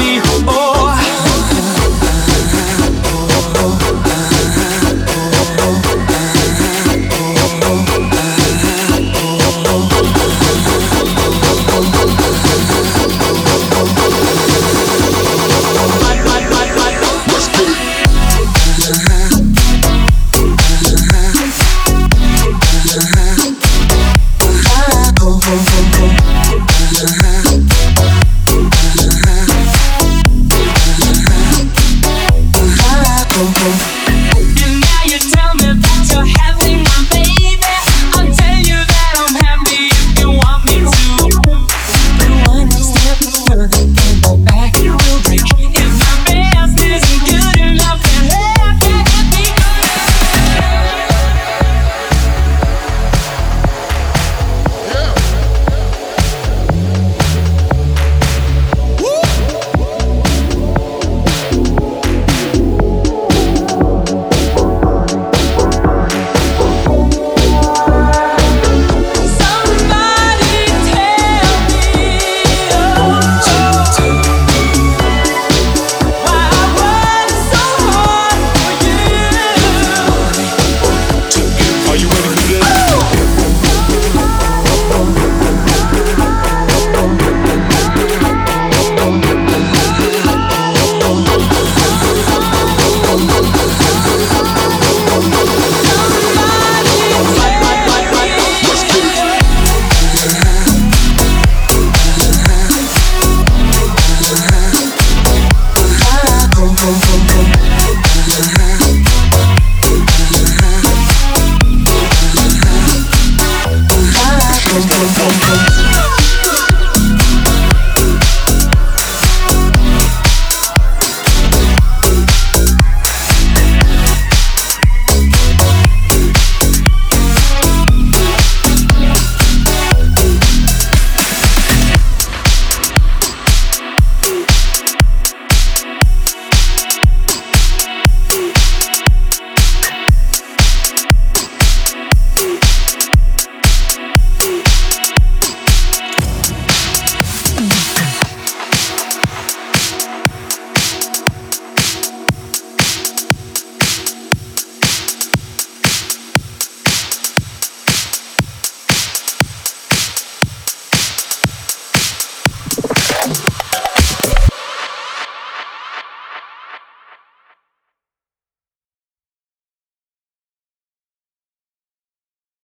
me. Oh.